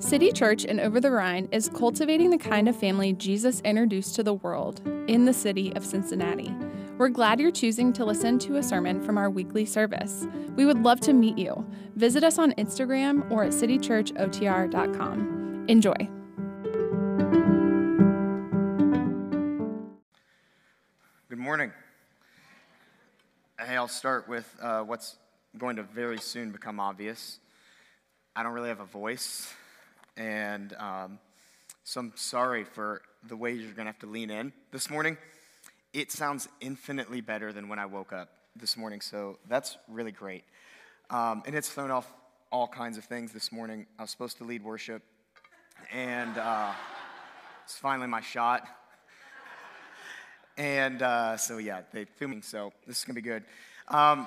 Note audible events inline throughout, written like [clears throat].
City Church in Over the Rhine is cultivating the kind of family Jesus introduced to the world in the city of Cincinnati. We're glad you're choosing to listen to a sermon from our weekly service. We would love to meet you. Visit us on Instagram or at citychurchotr.com. Enjoy. Good morning. Hey, I'll start with uh, what's going to very soon become obvious. I don't really have a voice, and um, so I'm sorry for the way you're going to have to lean in this morning. It sounds infinitely better than when I woke up this morning, so that's really great. Um, and it's thrown off all kinds of things this morning. I was supposed to lead worship, and uh, it's finally my shot. And uh, so, yeah, they filming, so this is gonna be good. Um,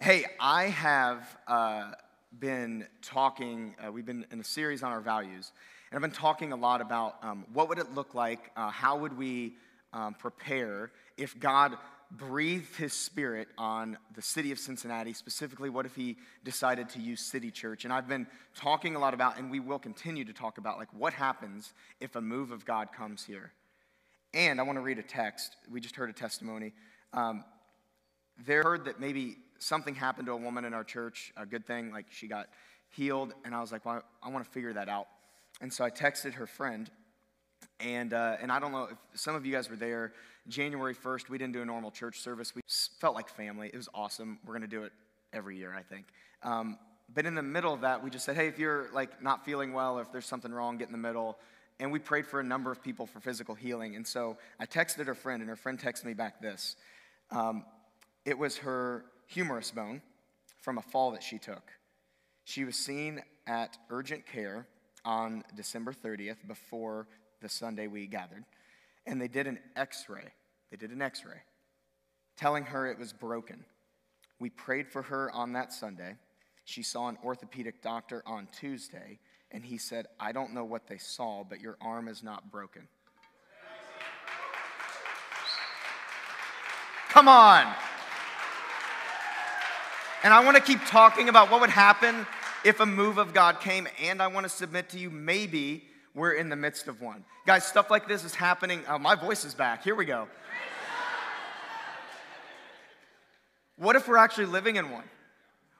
hey, I have uh, been talking, uh, we've been in a series on our values, and I've been talking a lot about um, what would it look like, uh, how would we um, prepare if God breathed his spirit on the city of Cincinnati, specifically, what if he decided to use City Church? And I've been talking a lot about, and we will continue to talk about, like, what happens if a move of God comes here? And I want to read a text. We just heard a testimony. Um, there heard that maybe something happened to a woman in our church, a good thing, like she got healed. And I was like, well, I want to figure that out. And so I texted her friend. And, uh, and I don't know if some of you guys were there. January 1st, we didn't do a normal church service. We felt like family. It was awesome. We're going to do it every year, I think. Um, but in the middle of that, we just said, hey, if you're like not feeling well or if there's something wrong, get in the middle. And we prayed for a number of people for physical healing. And so I texted her friend, and her friend texted me back this. Um, it was her humerus bone from a fall that she took. She was seen at urgent care on December 30th before the Sunday we gathered, and they did an x ray. They did an x ray telling her it was broken. We prayed for her on that Sunday. She saw an orthopedic doctor on Tuesday, and he said, I don't know what they saw, but your arm is not broken. Come on. And I want to keep talking about what would happen if a move of God came, and I want to submit to you maybe we're in the midst of one. Guys, stuff like this is happening. Oh, my voice is back. Here we go. What if we're actually living in one?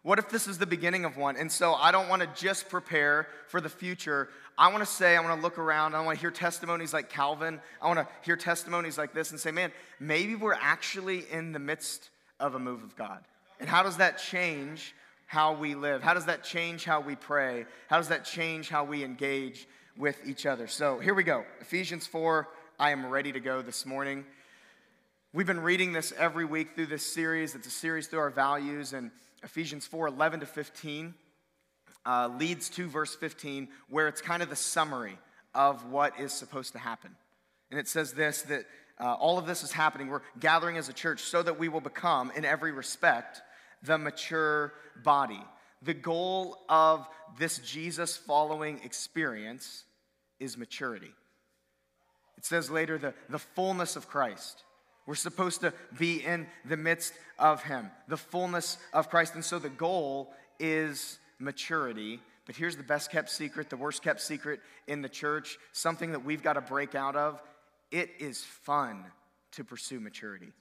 What if this is the beginning of one? And so I don't want to just prepare for the future. I want to say, I want to look around. I want to hear testimonies like Calvin. I want to hear testimonies like this and say, man, maybe we're actually in the midst of a move of God. And how does that change how we live? How does that change how we pray? How does that change how we engage with each other? So here we go Ephesians 4. I am ready to go this morning. We've been reading this every week through this series. It's a series through our values, and Ephesians 4 11 to 15 uh, leads to verse 15, where it's kind of the summary of what is supposed to happen. And it says this that uh, all of this is happening. We're gathering as a church so that we will become, in every respect, the mature body. The goal of this Jesus following experience is maturity. It says later, the, the fullness of Christ. We're supposed to be in the midst of Him, the fullness of Christ. And so the goal is maturity. But here's the best kept secret, the worst kept secret in the church, something that we've got to break out of. It is fun to pursue maturity.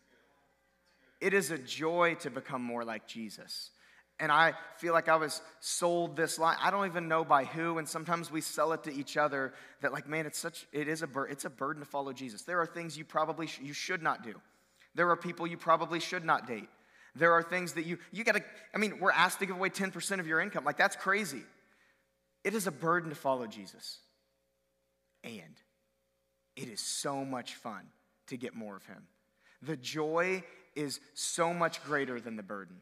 It is a joy to become more like Jesus. And I feel like I was sold this lie. I don't even know by who, and sometimes we sell it to each other that like, man, it's such it is a bur- it's a burden to follow Jesus. There are things you probably sh- you should not do. There are people you probably should not date. There are things that you you got to I mean, we're asked to give away 10% of your income. Like that's crazy. It is a burden to follow Jesus. And it is so much fun to get more of him. The joy is so much greater than the burden.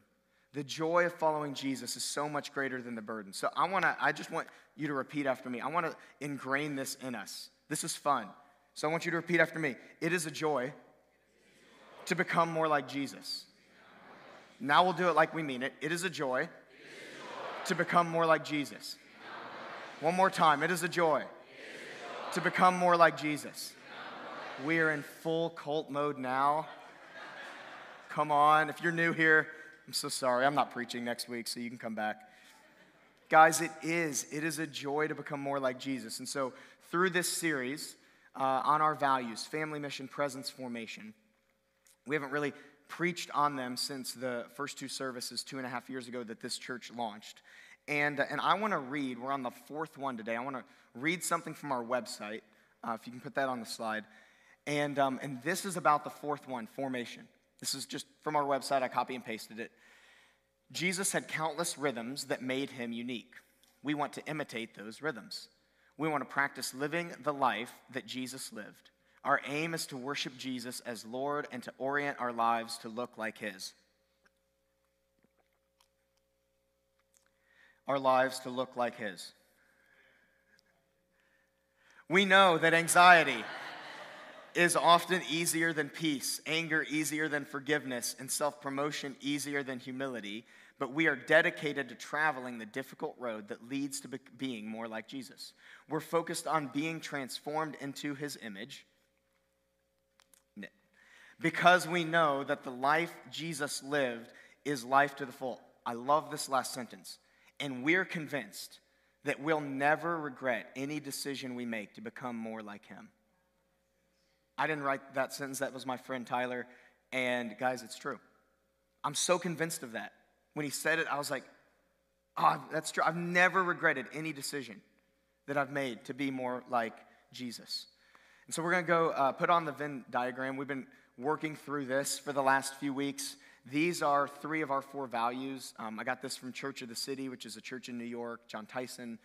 The joy of following Jesus is so much greater than the burden. So I want to I just want you to repeat after me. I want to ingrain this in us. This is fun. So I want you to repeat after me. It is a joy to become more like Jesus. Now we'll do it like we mean it. It is a joy to become more like Jesus. One more time. It is a joy to become more like Jesus. We are in full cult mode now. Come on. If you're new here, I'm so sorry. I'm not preaching next week, so you can come back. Guys, it is. It is a joy to become more like Jesus. And so, through this series uh, on our values family, mission, presence, formation we haven't really preached on them since the first two services two and a half years ago that this church launched. And, and I want to read, we're on the fourth one today. I want to read something from our website, uh, if you can put that on the slide. And, um, and this is about the fourth one formation. This is just from our website, I copy and pasted it. Jesus had countless rhythms that made him unique. We want to imitate those rhythms. We want to practice living the life that Jesus lived. Our aim is to worship Jesus as Lord and to orient our lives to look like His. Our lives to look like His. We know that anxiety is often easier than peace, anger easier than forgiveness, and self promotion easier than humility, but we are dedicated to traveling the difficult road that leads to being more like Jesus. We're focused on being transformed into his image because we know that the life Jesus lived is life to the full. I love this last sentence. And we're convinced that we'll never regret any decision we make to become more like him. I didn't write that sentence, that was my friend Tyler. And guys, it's true. I'm so convinced of that. When he said it, I was like, oh, that's true. I've never regretted any decision that I've made to be more like Jesus. And so we're going to go uh, put on the Venn diagram. We've been working through this for the last few weeks. These are three of our four values. Um, I got this from Church of the City, which is a church in New York, Jon Tyson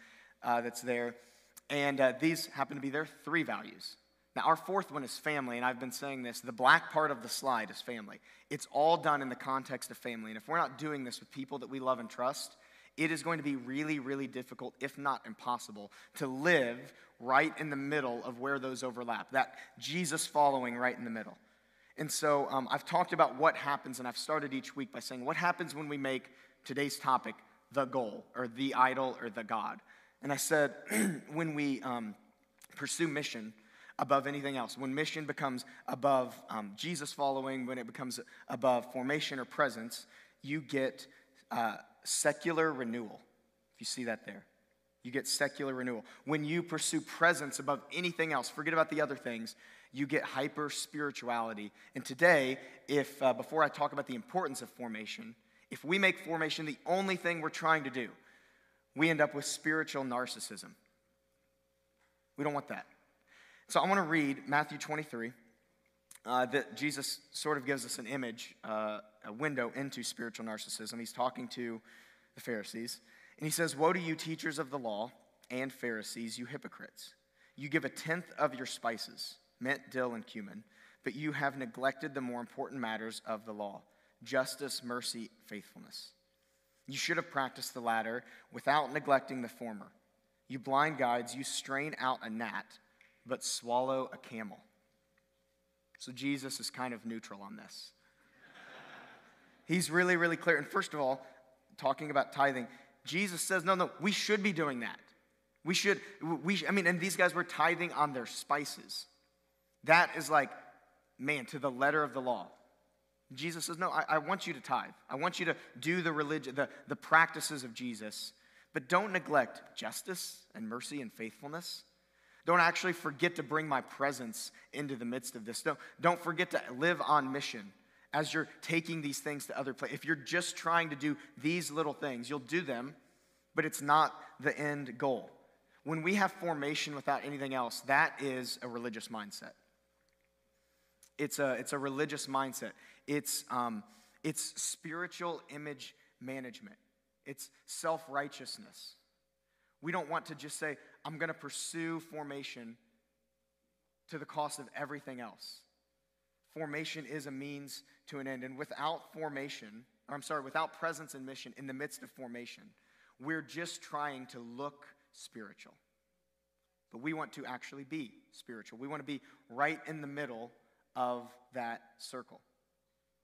uh, that's there. And uh, these happen to be their three values. Now, our fourth one is family, and I've been saying this the black part of the slide is family. It's all done in the context of family. And if we're not doing this with people that we love and trust, it is going to be really, really difficult, if not impossible, to live right in the middle of where those overlap. That Jesus following right in the middle. And so um, I've talked about what happens, and I've started each week by saying, what happens when we make today's topic the goal, or the idol, or the God? And I said, [clears throat] when we um, pursue mission above anything else, when mission becomes above um, Jesus following, when it becomes above formation or presence, you get uh, secular renewal. If you see that there. You get secular renewal. When you pursue presence above anything else, forget about the other things, you get hyper spirituality. And today, if uh, before I talk about the importance of formation, if we make formation the only thing we're trying to do, we end up with spiritual narcissism. We don't want that. So I want to read Matthew 23. Uh, that Jesus sort of gives us an image, uh, a window into spiritual narcissism. He's talking to the Pharisees, and he says, Woe to you, teachers of the law and Pharisees, you hypocrites! You give a tenth of your spices mint, dill, and cumin, but you have neglected the more important matters of the law justice, mercy, faithfulness. You should have practiced the latter without neglecting the former. You blind guides, you strain out a gnat, but swallow a camel. So Jesus is kind of neutral on this. He's really, really clear. And first of all, talking about tithing, Jesus says, no, no, we should be doing that. We should, we, I mean, and these guys were tithing on their spices. That is like, man, to the letter of the law. Jesus says, No, I, I, want you to tithe. I want you to do the religion, the, the practices of Jesus, but don't neglect justice and mercy and faithfulness. Don't actually forget to bring my presence into the midst of this. Don't, don't forget to live on mission as you're taking these things to other places. If you're just trying to do these little things, you'll do them, but it's not the end goal. When we have formation without anything else, that is a religious mindset. It's a, it's a religious mindset. It's, um, it's spiritual image management. It's self righteousness. We don't want to just say, I'm going to pursue formation to the cost of everything else. Formation is a means to an end. And without formation, or I'm sorry, without presence and mission in the midst of formation, we're just trying to look spiritual. But we want to actually be spiritual. We want to be right in the middle of that circle.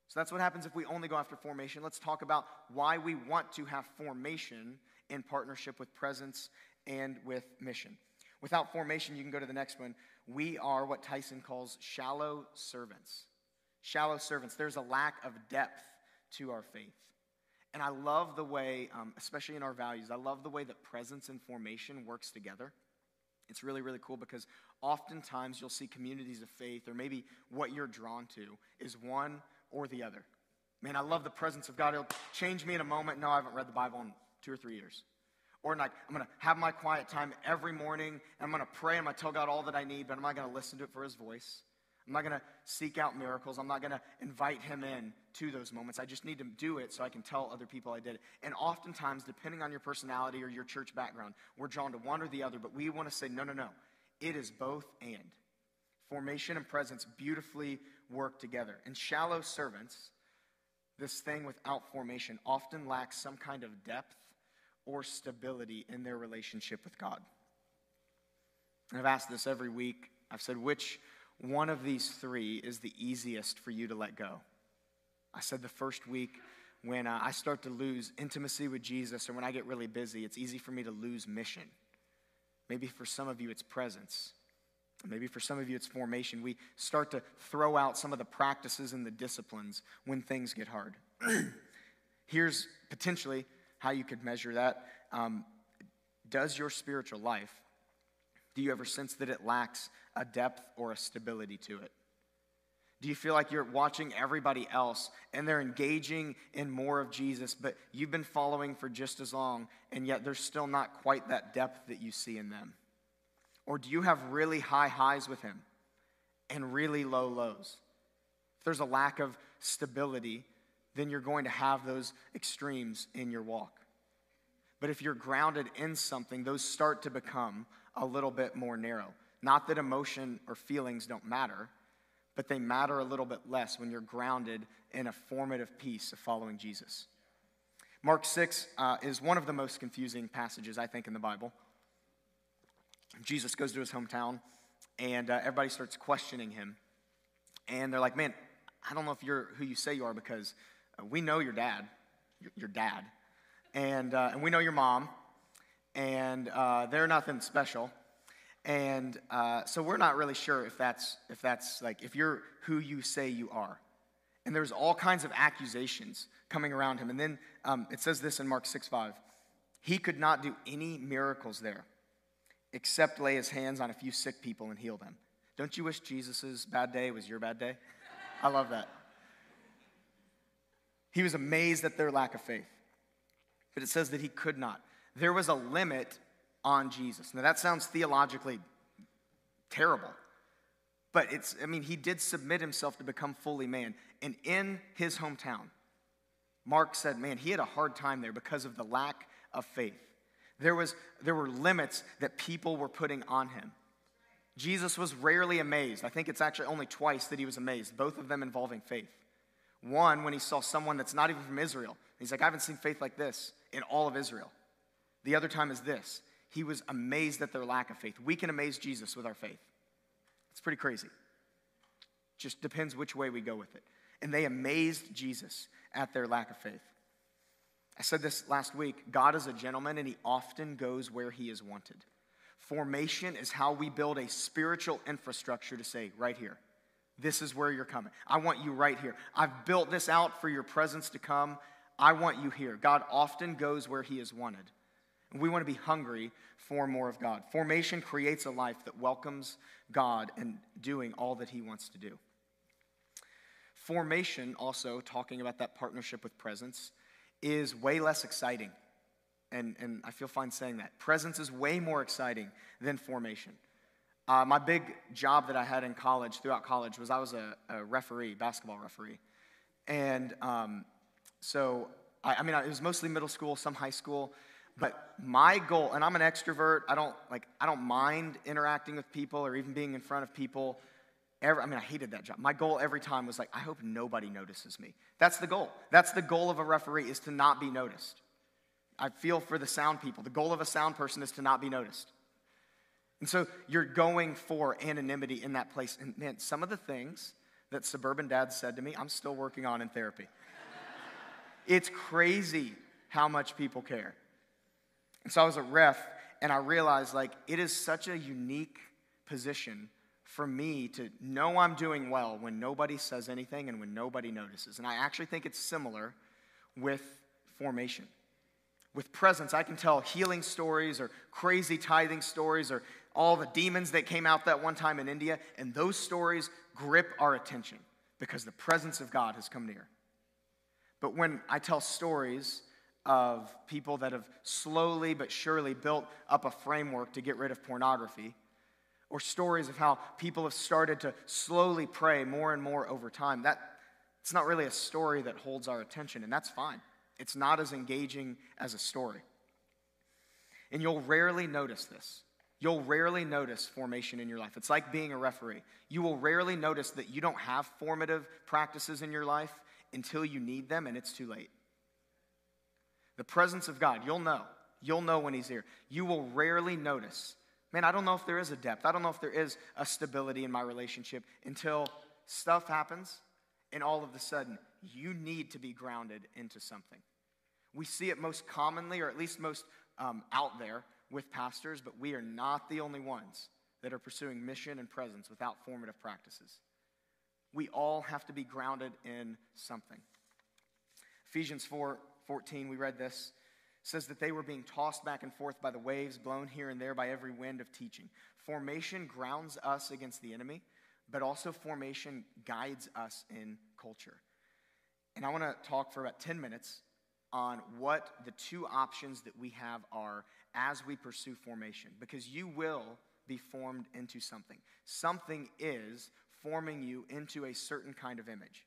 So that's what happens if we only go after formation. Let's talk about why we want to have formation in partnership with presence and with mission. Without formation, you can go to the next one. We are what Tyson calls shallow servants. Shallow servants. There's a lack of depth to our faith. And I love the way, um, especially in our values, I love the way that presence and formation works together. It's really, really cool because oftentimes you'll see communities of faith, or maybe what you're drawn to is one or the other. Man, I love the presence of God. It'll change me in a moment. No, I haven't read the Bible in two or three years. Or like, I'm going to have my quiet time every morning, and I'm going to pray, I'm going to tell God all that I need, but I'm not going to listen to it for his voice. I'm not going to seek out miracles. I'm not going to invite him in to those moments. I just need to do it so I can tell other people I did it. And oftentimes, depending on your personality or your church background, we're drawn to one or the other, but we want to say, no, no, no. It is both and. Formation and presence beautifully work together. And shallow servants, this thing without formation, often lacks some kind of depth or stability in their relationship with God. And I've asked this every week. I've said, which one of these three is the easiest for you to let go? I said the first week when uh, I start to lose intimacy with Jesus or when I get really busy, it's easy for me to lose mission. Maybe for some of you, it's presence. Maybe for some of you, it's formation. We start to throw out some of the practices and the disciplines when things get hard. [clears throat] Here's potentially how you could measure that. Um, does your spiritual life, do you ever sense that it lacks a depth or a stability to it? Do you feel like you're watching everybody else and they're engaging in more of Jesus, but you've been following for just as long, and yet there's still not quite that depth that you see in them? Or do you have really high highs with Him and really low lows? If there's a lack of stability, then you're going to have those extremes in your walk. But if you're grounded in something, those start to become a little bit more narrow. Not that emotion or feelings don't matter, but they matter a little bit less when you're grounded in a formative piece of following Jesus. Mark 6 uh, is one of the most confusing passages, I think, in the Bible. Jesus goes to his hometown, and uh, everybody starts questioning him. And they're like, Man, I don't know if you're who you say you are because we know your dad, your, dad, and, uh, and we know your mom, and uh, they're nothing special. And uh, so we're not really sure if that's, if that's like, if you're who you say you are. And there's all kinds of accusations coming around him. And then um, it says this in Mark 6 5. He could not do any miracles there except lay his hands on a few sick people and heal them. Don't you wish Jesus' bad day was your bad day? I love that. He was amazed at their lack of faith. But it says that he could not. There was a limit on Jesus. Now, that sounds theologically terrible, but it's, I mean, he did submit himself to become fully man. And in his hometown, Mark said, man, he had a hard time there because of the lack of faith. There, was, there were limits that people were putting on him. Jesus was rarely amazed. I think it's actually only twice that he was amazed, both of them involving faith. One, when he saw someone that's not even from Israel. He's like, I haven't seen faith like this in all of Israel. The other time is this he was amazed at their lack of faith. We can amaze Jesus with our faith. It's pretty crazy. Just depends which way we go with it. And they amazed Jesus at their lack of faith. I said this last week God is a gentleman and he often goes where he is wanted. Formation is how we build a spiritual infrastructure to say, right here, this is where you're coming. I want you right here. I've built this out for your presence to come. I want you here. God often goes where he is wanted. And we want to be hungry for more of God. Formation creates a life that welcomes God and doing all that He wants to do. Formation, also, talking about that partnership with presence, is way less exciting. And, and I feel fine saying that. Presence is way more exciting than formation. Uh, my big job that I had in college, throughout college, was I was a, a referee, basketball referee. And um, so, I, I mean, it was mostly middle school, some high school. But my goal, and I'm an extrovert, I don't like I don't mind interacting with people or even being in front of people. Every, I mean, I hated that job. My goal every time was like, I hope nobody notices me. That's the goal. That's the goal of a referee is to not be noticed. I feel for the sound people. The goal of a sound person is to not be noticed. And so you're going for anonymity in that place. And man, some of the things that suburban dads said to me, I'm still working on in therapy. [laughs] it's crazy how much people care. And so I was a ref, and I realized like it is such a unique position for me to know I'm doing well when nobody says anything and when nobody notices. And I actually think it's similar with formation. With presence, I can tell healing stories or crazy tithing stories or all the demons that came out that one time in India, and those stories grip our attention because the presence of God has come near. But when I tell stories of people that have slowly but surely built up a framework to get rid of pornography, or stories of how people have started to slowly pray more and more over time, that it's not really a story that holds our attention, and that's fine. It's not as engaging as a story. And you'll rarely notice this. You'll rarely notice formation in your life. It's like being a referee. You will rarely notice that you don't have formative practices in your life until you need them and it's too late. The presence of God, you'll know. You'll know when He's here. You will rarely notice, man, I don't know if there is a depth. I don't know if there is a stability in my relationship until stuff happens and all of a sudden you need to be grounded into something. We see it most commonly, or at least most um, out there, with pastors, but we are not the only ones that are pursuing mission and presence without formative practices. We all have to be grounded in something. Ephesians 4 14, we read this, says that they were being tossed back and forth by the waves, blown here and there by every wind of teaching. Formation grounds us against the enemy, but also formation guides us in culture. And I want to talk for about 10 minutes on what the two options that we have are as we pursue formation, because you will be formed into something. Something is forming you into a certain kind of image.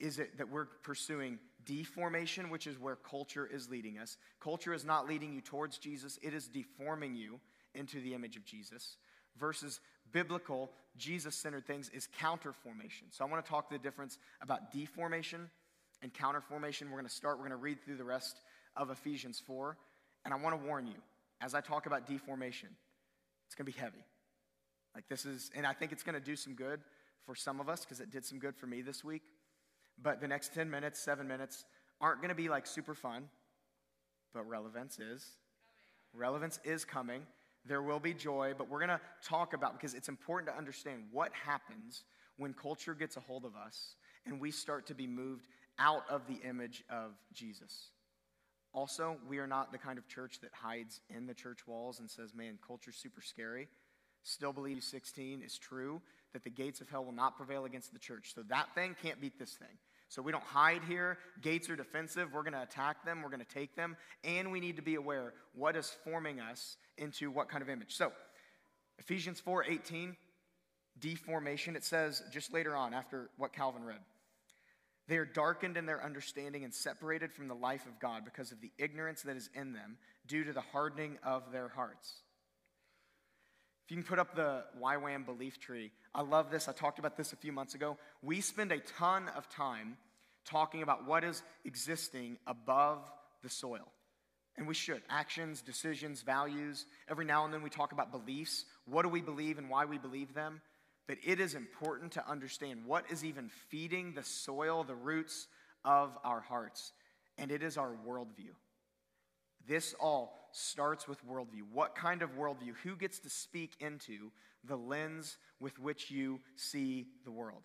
Is it that we're pursuing deformation, which is where culture is leading us? Culture is not leading you towards Jesus, it is deforming you into the image of Jesus. Versus biblical, Jesus centered things is counterformation. So I want to talk the difference about deformation and counterformation. We're going to start, we're going to read through the rest of Ephesians 4. And I want to warn you, as I talk about deformation, it's going to be heavy. Like this is, and I think it's going to do some good for some of us because it did some good for me this week. But the next 10 minutes, seven minutes aren't going to be like super fun, but relevance is. Relevance is coming. There will be joy, but we're going to talk about because it's important to understand what happens when culture gets a hold of us and we start to be moved out of the image of Jesus. Also, we are not the kind of church that hides in the church walls and says, man, culture's super scary. Still believe 16 is true, that the gates of hell will not prevail against the church. So that thing can't beat this thing. So we don't hide here. Gates are defensive. We're going to attack them. We're going to take them. And we need to be aware what is forming us into what kind of image. So Ephesians 4 18, deformation. It says just later on after what Calvin read. They are darkened in their understanding and separated from the life of God because of the ignorance that is in them due to the hardening of their hearts. If you can put up the YWAM belief tree, I love this. I talked about this a few months ago. We spend a ton of time talking about what is existing above the soil. And we should. Actions, decisions, values. Every now and then we talk about beliefs. What do we believe and why we believe them? But it is important to understand what is even feeding the soil, the roots of our hearts. And it is our worldview. This all starts with worldview. What kind of worldview? Who gets to speak into the lens with which you see the world?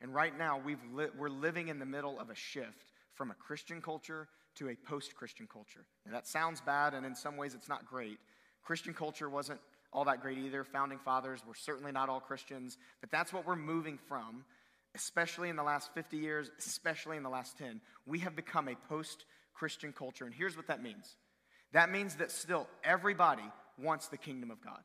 And right now, we've li- we're living in the middle of a shift from a Christian culture to a post Christian culture. Now, that sounds bad, and in some ways, it's not great. Christian culture wasn't all that great either. Founding fathers were certainly not all Christians, but that's what we're moving from, especially in the last 50 years, especially in the last 10. We have become a post Christian culture, and here's what that means that means that still everybody wants the kingdom of God.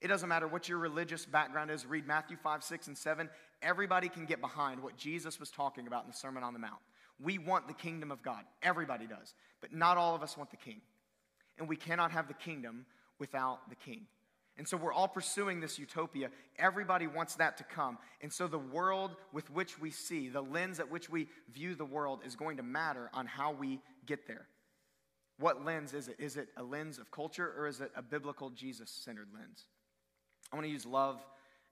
It doesn't matter what your religious background is. Read Matthew 5, 6, and 7. Everybody can get behind what Jesus was talking about in the Sermon on the Mount. We want the kingdom of God. Everybody does. But not all of us want the king. And we cannot have the kingdom without the king. And so we're all pursuing this utopia. Everybody wants that to come. And so the world with which we see, the lens at which we view the world, is going to matter on how we get there. What lens is it? Is it a lens of culture or is it a biblical Jesus centered lens? I want to use love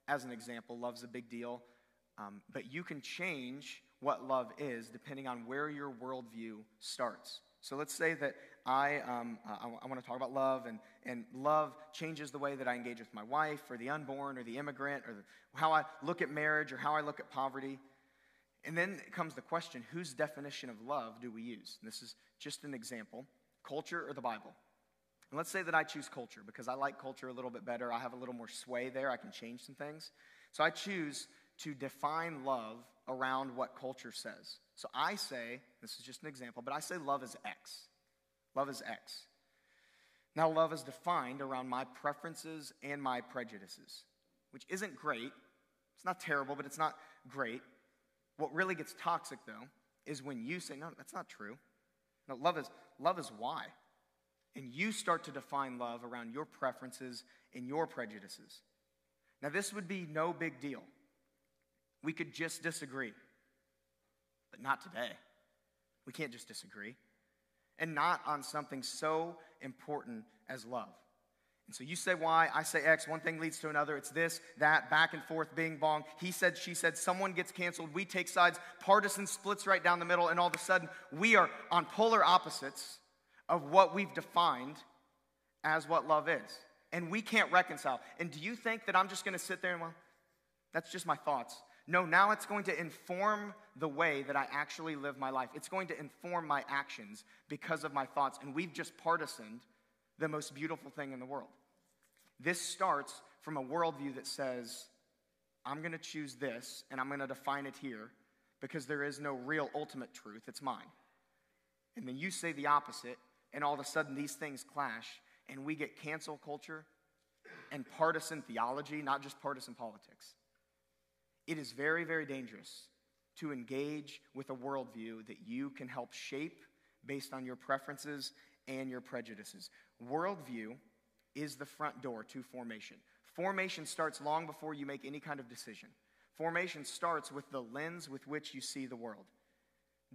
as an example. Love's a big deal. Um, but you can change what love is depending on where your worldview starts. So let's say that I, um, I, I want to talk about love, and, and love changes the way that I engage with my wife, or the unborn, or the immigrant, or the, how I look at marriage, or how I look at poverty. And then comes the question whose definition of love do we use? And this is just an example culture or the Bible? And let's say that I choose culture because I like culture a little bit better. I have a little more sway there. I can change some things. So I choose to define love around what culture says. So I say, this is just an example, but I say love is X. Love is X. Now, love is defined around my preferences and my prejudices, which isn't great. It's not terrible, but it's not great. What really gets toxic, though, is when you say, no, that's not true. No, love is, love is why. And you start to define love around your preferences and your prejudices. Now, this would be no big deal. We could just disagree, but not today. We can't just disagree, and not on something so important as love. And so you say Y, I say X, one thing leads to another. It's this, that, back and forth, bing bong. He said, she said, someone gets canceled, we take sides, partisan splits right down the middle, and all of a sudden we are on polar opposites of what we've defined as what love is. And we can't reconcile. And do you think that I'm just gonna sit there and, well, that's just my thoughts? No, now it's going to inform the way that I actually live my life. It's going to inform my actions because of my thoughts. And we've just partisaned the most beautiful thing in the world. This starts from a worldview that says, I'm going to choose this and I'm going to define it here because there is no real ultimate truth, it's mine. And then you say the opposite, and all of a sudden these things clash, and we get cancel culture and partisan theology, not just partisan politics. It is very, very dangerous to engage with a worldview that you can help shape based on your preferences and your prejudices. Worldview is the front door to formation. Formation starts long before you make any kind of decision. Formation starts with the lens with which you see the world.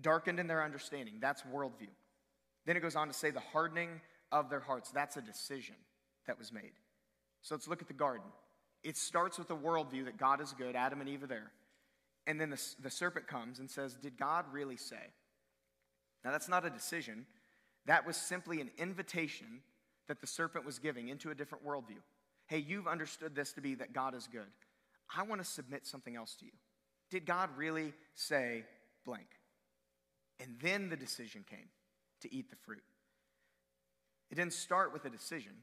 Darkened in their understanding, that's worldview. Then it goes on to say the hardening of their hearts, that's a decision that was made. So let's look at the garden. It starts with a worldview that God is good, Adam and Eve are there. And then the, the serpent comes and says, Did God really say? Now, that's not a decision, that was simply an invitation that the serpent was giving into a different worldview. Hey, you've understood this to be that God is good. I want to submit something else to you. Did God really say blank? And then the decision came to eat the fruit. It didn't start with a decision,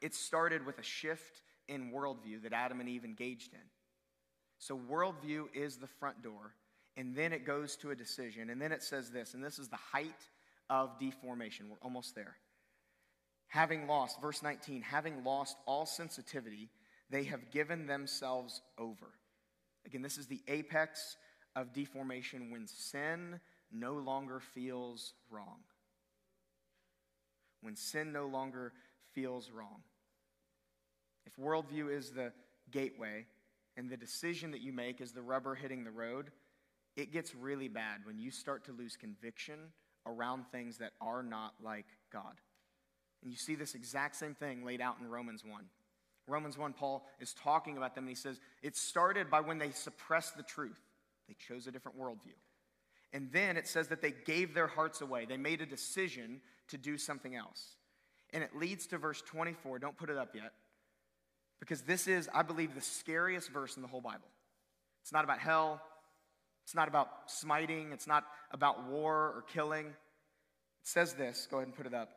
it started with a shift in worldview that Adam and Eve engaged in. So, worldview is the front door, and then it goes to a decision, and then it says this, and this is the height of deformation. We're almost there. Having lost, verse 19, having lost all sensitivity, they have given themselves over. Again, this is the apex of deformation when sin no longer feels wrong. When sin no longer feels wrong. If worldview is the gateway and the decision that you make is the rubber hitting the road, it gets really bad when you start to lose conviction around things that are not like God. And you see this exact same thing laid out in Romans 1. Romans 1, Paul is talking about them, and he says, It started by when they suppressed the truth. They chose a different worldview. And then it says that they gave their hearts away. They made a decision to do something else. And it leads to verse 24. Don't put it up yet. Because this is, I believe, the scariest verse in the whole Bible. It's not about hell, it's not about smiting, it's not about war or killing. It says this, go ahead and put it up.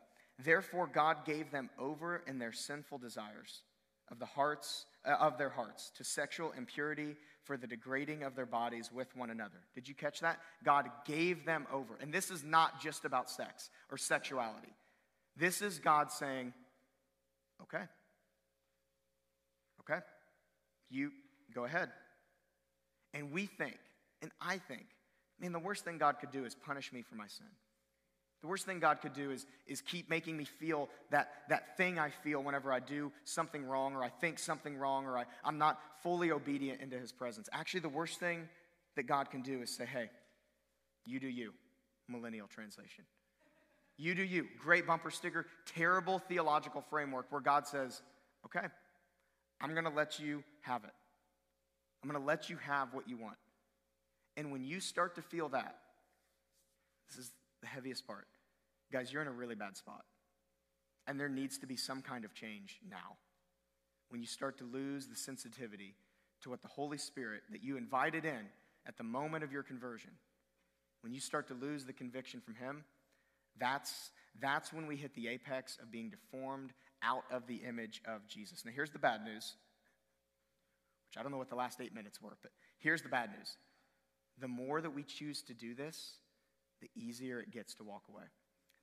Therefore, God gave them over in their sinful desires of the hearts uh, of their hearts to sexual impurity for the degrading of their bodies with one another. Did you catch that? God gave them over. And this is not just about sex or sexuality. This is God saying, okay, Okay? You go ahead. And we think, and I think, man, the worst thing God could do is punish me for my sin. The worst thing God could do is, is keep making me feel that, that thing I feel whenever I do something wrong or I think something wrong or I, I'm not fully obedient into His presence. Actually, the worst thing that God can do is say, hey, you do you, millennial translation. You do you. Great bumper sticker, terrible theological framework where God says, okay, I'm going to let you have it. I'm going to let you have what you want. And when you start to feel that, this is the heaviest part. Guys, you're in a really bad spot. And there needs to be some kind of change now. When you start to lose the sensitivity to what the Holy Spirit that you invited in at the moment of your conversion, when you start to lose the conviction from Him, that's, that's when we hit the apex of being deformed out of the image of Jesus. Now, here's the bad news, which I don't know what the last eight minutes were, but here's the bad news. The more that we choose to do this, the easier it gets to walk away.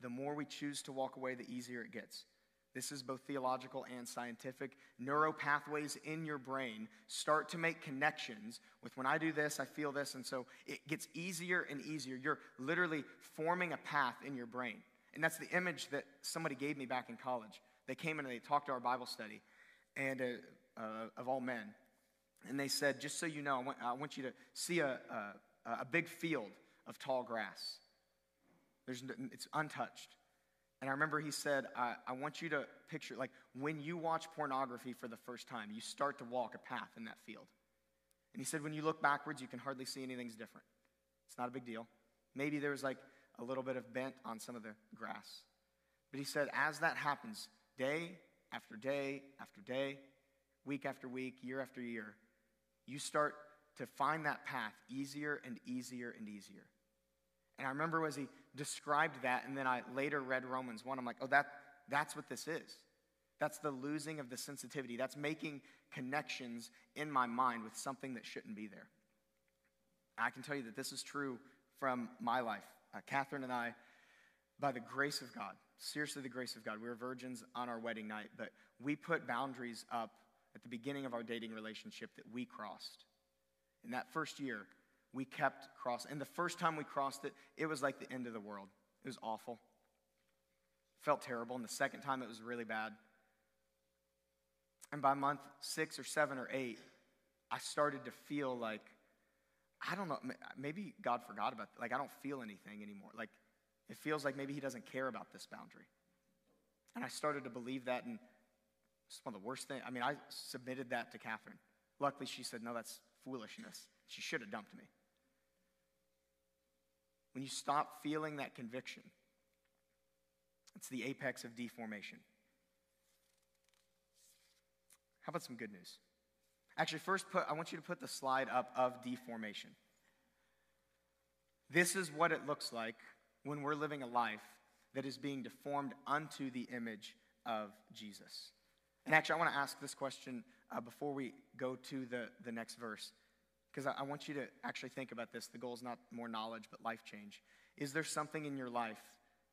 The more we choose to walk away, the easier it gets. This is both theological and scientific. Neuro pathways in your brain start to make connections with when I do this, I feel this. And so it gets easier and easier. You're literally forming a path in your brain. And that's the image that somebody gave me back in college. They came in and they talked to our Bible study, and uh, uh, of all men. And they said, just so you know, I want, I want you to see a, a, a big field of tall grass. There's, it's untouched. And I remember he said, I, I want you to picture, like, when you watch pornography for the first time, you start to walk a path in that field. And he said, when you look backwards, you can hardly see anything's different. It's not a big deal. Maybe there's like a little bit of bent on some of the grass. But he said, as that happens, day after day after day, week after week, year after year, you start to find that path easier and easier and easier. And I remember as he described that, and then I later read Romans 1, I'm like, oh, that, that's what this is. That's the losing of the sensitivity. That's making connections in my mind with something that shouldn't be there. I can tell you that this is true from my life. Uh, Catherine and I, by the grace of God, seriously, the grace of God, we were virgins on our wedding night, but we put boundaries up at the beginning of our dating relationship that we crossed. In that first year, we kept crossing. And the first time we crossed it, it was like the end of the world. It was awful. Felt terrible. And the second time, it was really bad. And by month six or seven or eight, I started to feel like, I don't know, maybe God forgot about, like, I don't feel anything anymore. Like, it feels like maybe He doesn't care about this boundary. And I started to believe that, and it's one of the worst things. I mean, I submitted that to Catherine. Luckily, she said, No, that's foolishness. She should have dumped me when you stop feeling that conviction, it's the apex of deformation. How about some good news? Actually, first, put, I want you to put the slide up of deformation. This is what it looks like when we're living a life that is being deformed unto the image of Jesus. And actually, I want to ask this question uh, before we go to the, the next verse because I, I want you to actually think about this. The goal is not more knowledge, but life change. Is there something in your life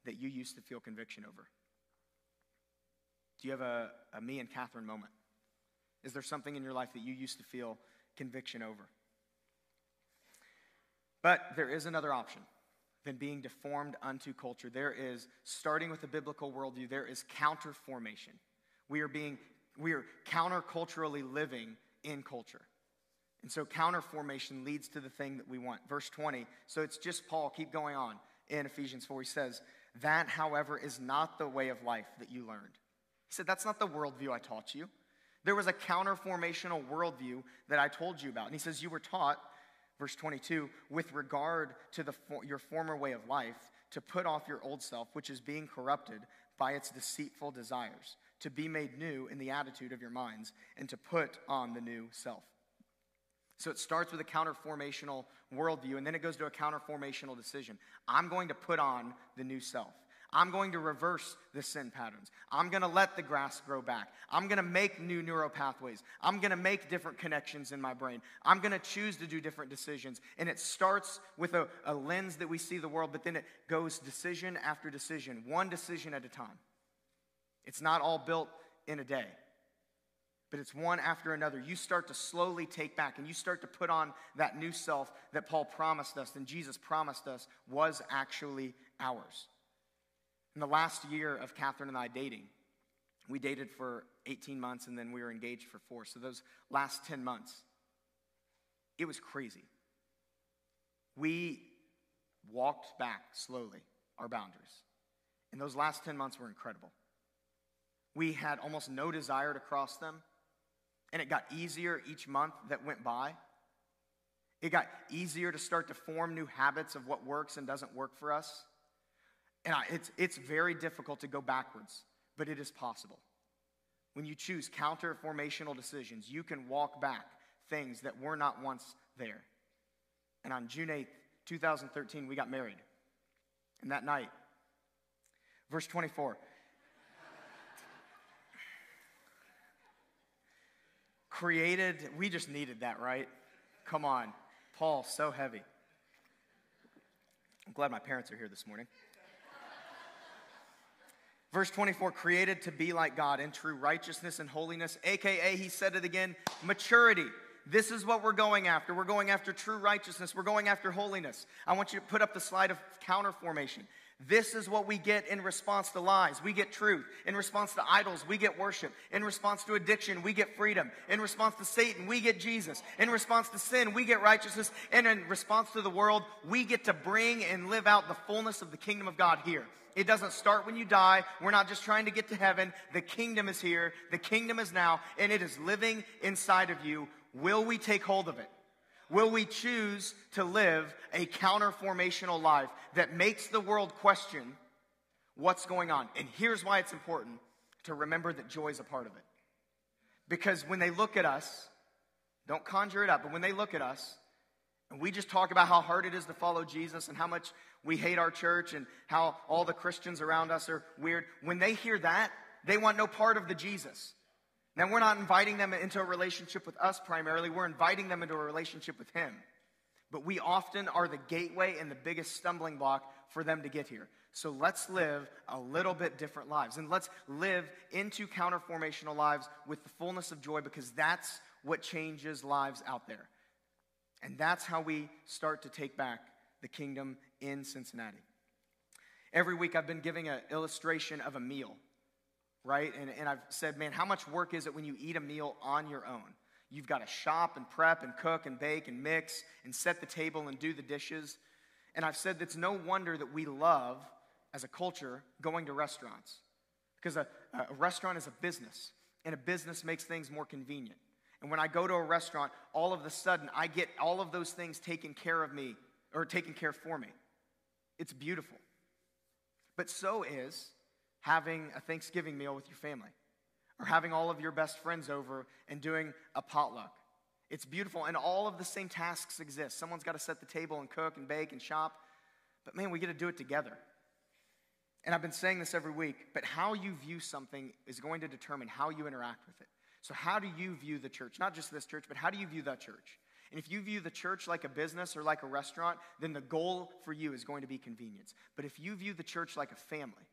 that you used to feel conviction over? Do you have a, a me and Catherine moment? Is there something in your life that you used to feel conviction over? But there is another option than being deformed unto culture. There is, starting with the biblical worldview, there is counter formation. We are being, we are counterculturally living in culture. And so counter formation leads to the thing that we want. Verse 20. So it's just Paul, keep going on in Ephesians 4. He says, That, however, is not the way of life that you learned. He said, That's not the worldview I taught you. There was a counter formational worldview that I told you about. And he says, You were taught, verse 22, with regard to the, your former way of life, to put off your old self, which is being corrupted by its deceitful desires, to be made new in the attitude of your minds, and to put on the new self so it starts with a counterformational worldview, and then it goes to a counterformational decision. I'm going to put on the new self. I'm going to reverse the sin patterns. I'm going to let the grass grow back. I'm going to make new neural pathways. I'm going to make different connections in my brain. I'm going to choose to do different decisions. And it starts with a, a lens that we see the world, but then it goes decision after decision, one decision at a time. It's not all built in a day but it's one after another. You start to slowly take back and you start to put on that new self that Paul promised us and Jesus promised us was actually ours. In the last year of Catherine and I dating, we dated for 18 months and then we were engaged for four. So those last 10 months, it was crazy. We walked back slowly our boundaries. And those last 10 months were incredible. We had almost no desire to cross them. And it got easier each month that went by. It got easier to start to form new habits of what works and doesn't work for us. And I, it's, it's very difficult to go backwards, but it is possible. When you choose counter formational decisions, you can walk back things that were not once there. And on June 8th, 2013, we got married. And that night, verse 24. [laughs] created, we just needed that, right? Come on. Paul, so heavy. I'm glad my parents are here this morning. Verse 24, created to be like God in true righteousness and holiness, aka, he said it again, maturity. This is what we're going after. We're going after true righteousness. We're going after holiness. I want you to put up the slide of counter formation. This is what we get in response to lies. We get truth. In response to idols, we get worship. In response to addiction, we get freedom. In response to Satan, we get Jesus. In response to sin, we get righteousness. And in response to the world, we get to bring and live out the fullness of the kingdom of God here. It doesn't start when you die. We're not just trying to get to heaven. The kingdom is here. The kingdom is now, and it is living inside of you. Will we take hold of it? Will we choose to live a counterformational life that makes the world question what's going on? And here's why it's important to remember that joy is a part of it. Because when they look at us, don't conjure it up, but when they look at us, and we just talk about how hard it is to follow Jesus and how much we hate our church and how all the Christians around us are weird, when they hear that, they want no part of the Jesus. Now, we're not inviting them into a relationship with us primarily, we're inviting them into a relationship with Him. But we often are the gateway and the biggest stumbling block for them to get here. So let's live a little bit different lives. And let's live into counterformational lives with the fullness of joy because that's what changes lives out there. And that's how we start to take back the kingdom in Cincinnati. Every week I've been giving an illustration of a meal right? And, and I've said, man, how much work is it when you eat a meal on your own? You've got to shop and prep and cook and bake and mix and set the table and do the dishes. And I've said it's no wonder that we love, as a culture, going to restaurants. Because a, a restaurant is a business, and a business makes things more convenient. And when I go to a restaurant, all of a sudden I get all of those things taken care of me, or taken care for me. It's beautiful. But so is having a Thanksgiving meal with your family or having all of your best friends over and doing a potluck. It's beautiful, and all of the same tasks exist. Someone's got to set the table and cook and bake and shop, but man, we get to do it together. And I've been saying this every week, but how you view something is going to determine how you interact with it. So, how do you view the church? Not just this church, but how do you view that church? And if you view the church like a business or like a restaurant, then the goal for you is going to be convenience. But if you view the church like a family,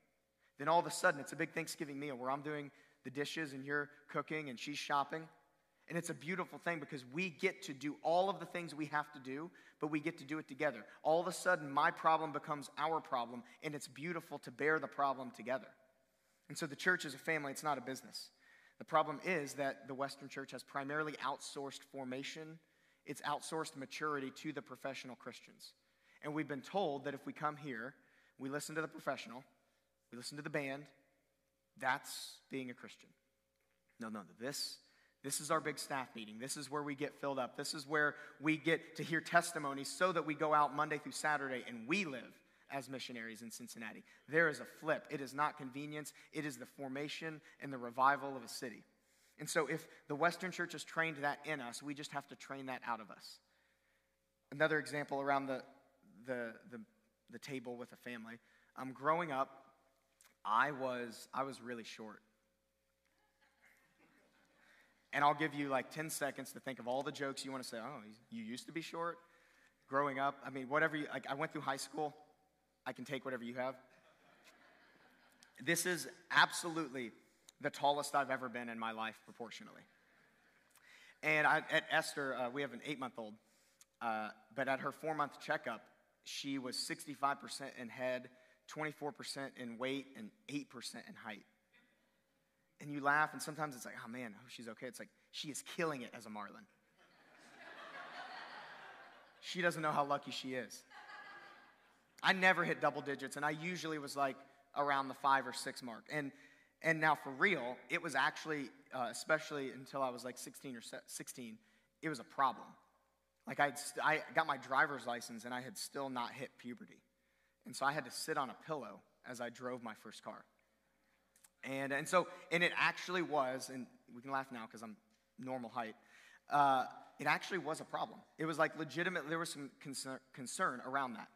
then all of a sudden it's a big Thanksgiving meal where I'm doing the dishes and you're cooking and she's shopping. And it's a beautiful thing because we get to do all of the things we have to do, but we get to do it together. All of a sudden, my problem becomes our problem, and it's beautiful to bear the problem together. And so the church is a family, it's not a business. The problem is that the Western church has primarily outsourced formation, it's outsourced maturity to the professional Christians. And we've been told that if we come here, we listen to the professional, we listen to the band. That's being a Christian. No, no, this, this is our big staff meeting. This is where we get filled up. This is where we get to hear testimonies so that we go out Monday through Saturday and we live as missionaries in Cincinnati. There is a flip. It is not convenience, it is the formation and the revival of a city. And so, if the Western church has trained that in us, we just have to train that out of us. Another example around the, the, the, the table with a family. I'm growing up, I was, I was really short. And I'll give you like 10 seconds to think of all the jokes you want to say. Oh, you used to be short? Growing up? I mean, whatever you, like, I went through high school. I can take whatever you have. This is absolutely the tallest I've ever been in my life, proportionally. And I, at Esther, uh, we have an eight month old, uh, but at her four month checkup, she was 65% in head 24% in weight, and 8% in height. And you laugh, and sometimes it's like, oh man, she's okay. It's like, she is killing it as a Marlin. [laughs] she doesn't know how lucky she is. I never hit double digits, and I usually was like around the five or six mark. And and now for real, it was actually, uh, especially until I was like 16 or 16, it was a problem. Like I'd st- I got my driver's license and I had still not hit puberty. And so I had to sit on a pillow as I drove my first car. And, and so, and it actually was, and we can laugh now because I'm normal height. Uh, it actually was a problem. It was like legitimate, there was some concern, concern around that.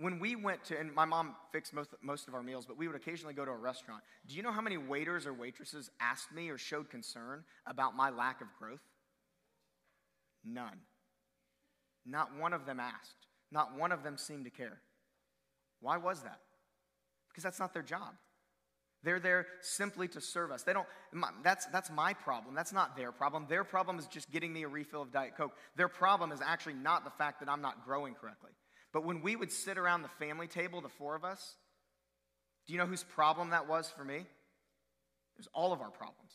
When we went to, and my mom fixed most, most of our meals, but we would occasionally go to a restaurant. Do you know how many waiters or waitresses asked me or showed concern about my lack of growth? None. Not one of them asked. Not one of them seemed to care. Why was that? Because that's not their job. They're there simply to serve us. They don't, that's, that's my problem. That's not their problem. Their problem is just getting me a refill of Diet Coke. Their problem is actually not the fact that I'm not growing correctly. But when we would sit around the family table, the four of us, do you know whose problem that was for me? It was all of our problems.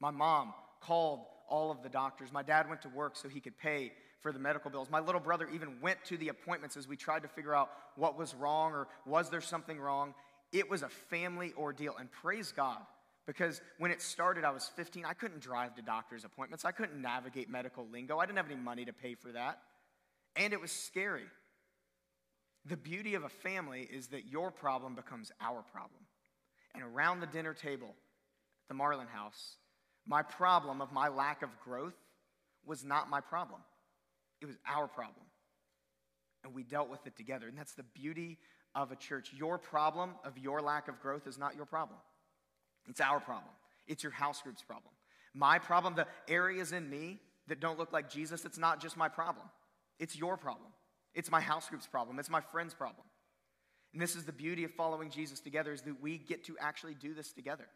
My mom called all of the doctors. My dad went to work so he could pay for the medical bills. My little brother even went to the appointments as we tried to figure out what was wrong or was there something wrong. It was a family ordeal. And praise God, because when it started, I was 15. I couldn't drive to doctor's appointments, I couldn't navigate medical lingo. I didn't have any money to pay for that. And it was scary. The beauty of a family is that your problem becomes our problem. And around the dinner table at the Marlin house, my problem of my lack of growth was not my problem, it was our problem. And we dealt with it together. And that's the beauty of a church. Your problem of your lack of growth is not your problem, it's our problem. It's your house group's problem. My problem, the areas in me that don't look like Jesus, it's not just my problem. It's your problem. It's my house group's problem. It's my friend's problem. And this is the beauty of following Jesus together is that we get to actually do this together.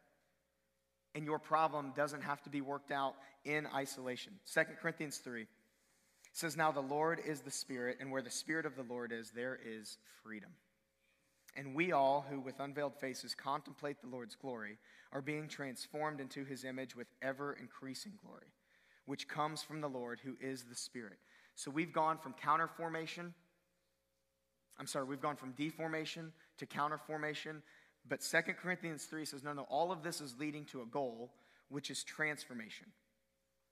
And your problem doesn't have to be worked out in isolation. 2 Corinthians 3 says, Now the Lord is the Spirit, and where the Spirit of the Lord is, there is freedom. And we all, who with unveiled faces contemplate the Lord's glory, are being transformed into his image with ever increasing glory, which comes from the Lord, who is the Spirit. So we've gone from counter formation, I'm sorry, we've gone from deformation to counter formation. But Second Corinthians 3 says, no, no, all of this is leading to a goal, which is transformation.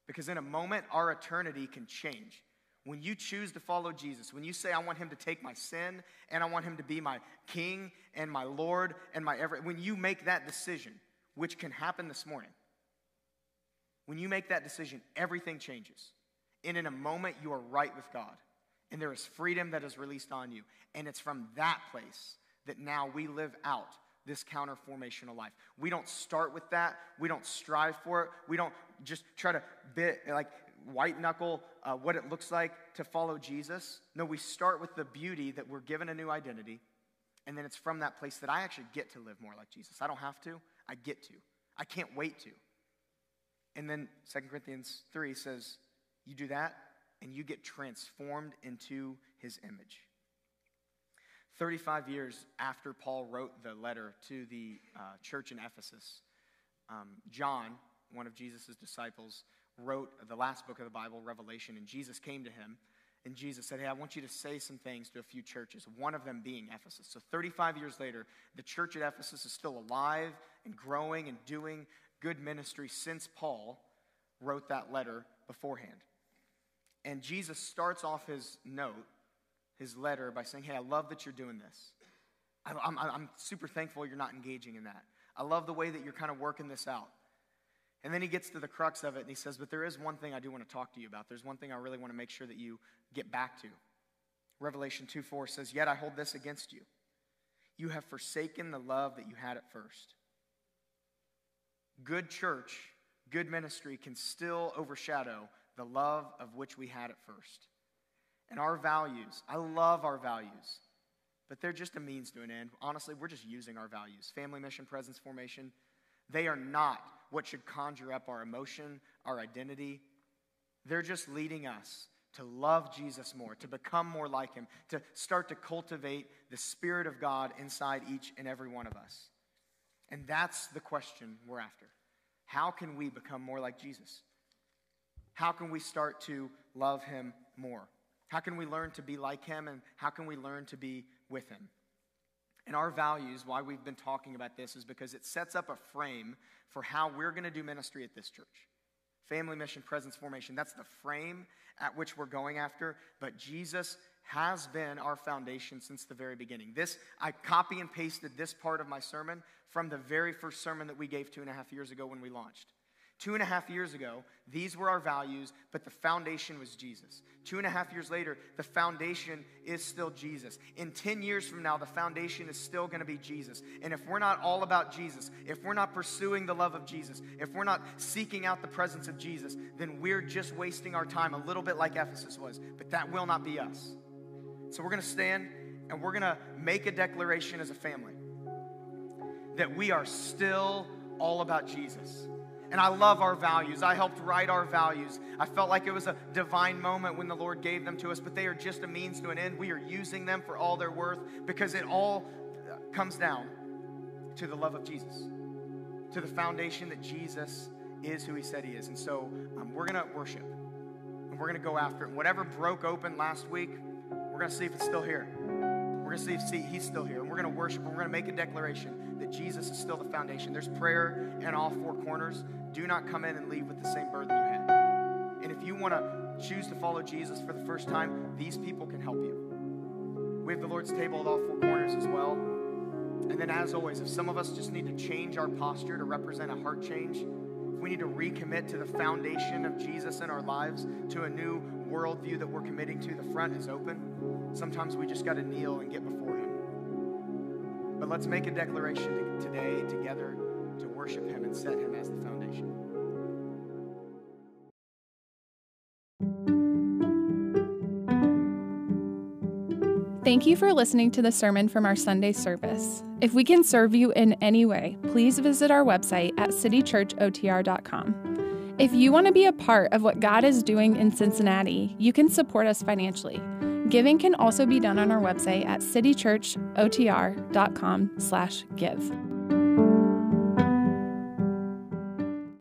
Because in a moment, our eternity can change. When you choose to follow Jesus, when you say, I want him to take my sin and I want him to be my king and my Lord and my ever, when you make that decision, which can happen this morning, when you make that decision, everything changes. And in a moment, you are right with God. And there is freedom that is released on you. And it's from that place that now we live out this counterformational life. We don't start with that. We don't strive for it. We don't just try to bit like white knuckle uh, what it looks like to follow Jesus. No, we start with the beauty that we're given a new identity. And then it's from that place that I actually get to live more like Jesus. I don't have to, I get to. I can't wait to. And then 2 Corinthians 3 says, you do that, and you get transformed into his image. 35 years after Paul wrote the letter to the uh, church in Ephesus, um, John, one of Jesus' disciples, wrote the last book of the Bible, Revelation, and Jesus came to him. And Jesus said, Hey, I want you to say some things to a few churches, one of them being Ephesus. So 35 years later, the church at Ephesus is still alive and growing and doing good ministry since Paul wrote that letter beforehand. And Jesus starts off his note, his letter, by saying, Hey, I love that you're doing this. I'm, I'm, super thankful you're not engaging in that. I love the way that you're kind of working this out. And then he gets to the crux of it and he says, But there is one thing I do want to talk to you about. There's one thing I really want to make sure that you get back to. Revelation 2 4 says, Yet I hold this against you. You have forsaken the love that you had at first. Good church, good ministry can still overshadow the love of which we had at first. And our values, I love our values, but they're just a means to an end. Honestly, we're just using our values. Family, mission, presence, formation, they are not what should conjure up our emotion, our identity. They're just leading us to love Jesus more, to become more like him, to start to cultivate the Spirit of God inside each and every one of us. And that's the question we're after. How can we become more like Jesus? How can we start to love him more? How can we learn to be like him and how can we learn to be with him? And our values, why we've been talking about this, is because it sets up a frame for how we're going to do ministry at this church. Family mission, presence formation, that's the frame at which we're going after. But Jesus has been our foundation since the very beginning. This, I copy and pasted this part of my sermon from the very first sermon that we gave two and a half years ago when we launched. Two and a half years ago, these were our values, but the foundation was Jesus. Two and a half years later, the foundation is still Jesus. In 10 years from now, the foundation is still going to be Jesus. And if we're not all about Jesus, if we're not pursuing the love of Jesus, if we're not seeking out the presence of Jesus, then we're just wasting our time a little bit like Ephesus was. But that will not be us. So we're going to stand and we're going to make a declaration as a family that we are still all about Jesus. And I love our values. I helped write our values. I felt like it was a divine moment when the Lord gave them to us, but they are just a means to an end. We are using them for all they're worth because it all comes down to the love of Jesus, to the foundation that Jesus is who he said he is. And so um, we're going to worship and we're going to go after it. Whatever broke open last week, we're going to see if it's still here. We're going to see if see, he's still here. And we're going to worship and we're going to make a declaration that Jesus is still the foundation. There's prayer in all four corners. Do not come in and leave with the same burden you had. And if you want to choose to follow Jesus for the first time, these people can help you. We have the Lord's table at all four corners as well. And then, as always, if some of us just need to change our posture to represent a heart change, if we need to recommit to the foundation of Jesus in our lives, to a new worldview that we're committing to, the front is open. Sometimes we just got to kneel and get before Him. But let's make a declaration today together to worship Him and set Him as the foundation. Thank you for listening to the sermon from our Sunday service. If we can serve you in any way, please visit our website at citychurchotr.com. If you want to be a part of what God is doing in Cincinnati, you can support us financially. Giving can also be done on our website at citychurchotr.com/give.